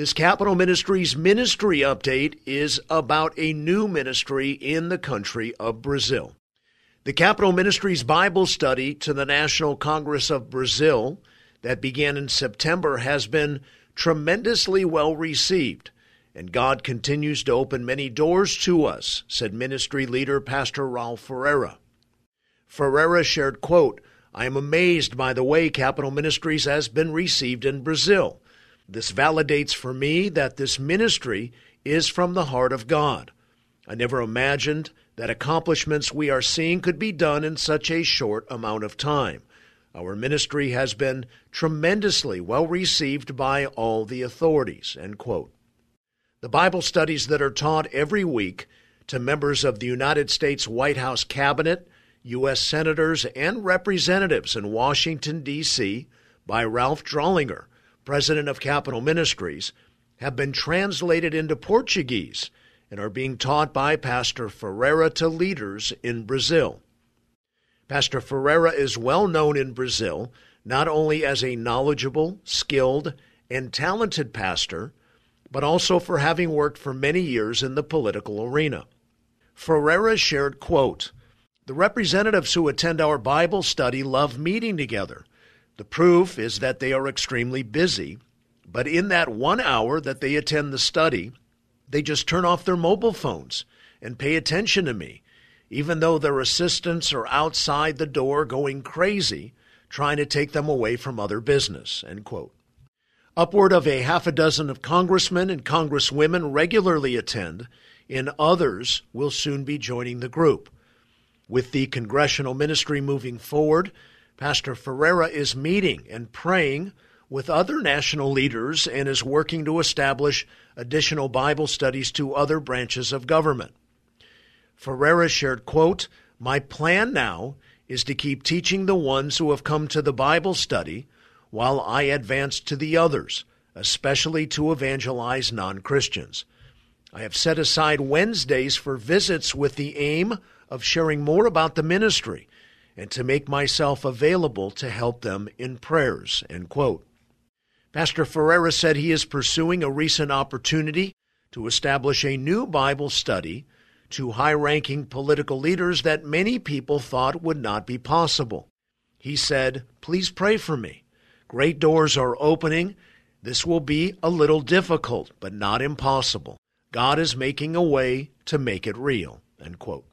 This Capitol Ministries ministry update is about a new ministry in the country of Brazil. The Capitol Ministries Bible study to the National Congress of Brazil that began in September has been tremendously well received, and God continues to open many doors to us, said ministry leader Pastor Ralph Ferreira. Ferreira shared, quote, I am amazed by the way Capitol Ministries has been received in Brazil. This validates for me that this ministry is from the heart of God. I never imagined that accomplishments we are seeing could be done in such a short amount of time. Our ministry has been tremendously well received by all the authorities. The Bible studies that are taught every week to members of the United States White House Cabinet, U.S. Senators, and Representatives in Washington, D.C. by Ralph Drollinger president of Capitol Ministries, have been translated into Portuguese and are being taught by Pastor Ferreira to leaders in Brazil. Pastor Ferreira is well known in Brazil not only as a knowledgeable, skilled, and talented pastor, but also for having worked for many years in the political arena. Ferreira shared, quote, The representatives who attend our Bible study love meeting together the proof is that they are extremely busy, but in that one hour that they attend the study, they just turn off their mobile phones and pay attention to me, even though their assistants are outside the door going crazy, trying to take them away from other business. Upward of a half a dozen of congressmen and congresswomen regularly attend, and others will soon be joining the group. With the congressional ministry moving forward, Pastor Ferreira is meeting and praying with other national leaders and is working to establish additional Bible studies to other branches of government. Ferreira shared, quote, My plan now is to keep teaching the ones who have come to the Bible study while I advance to the others, especially to evangelize non Christians. I have set aside Wednesdays for visits with the aim of sharing more about the ministry and to make myself available to help them in prayers. Pastor Ferreira said he is pursuing a recent opportunity to establish a new Bible study to high ranking political leaders that many people thought would not be possible. He said, Please pray for me. Great doors are opening. This will be a little difficult, but not impossible. God is making a way to make it real. End quote.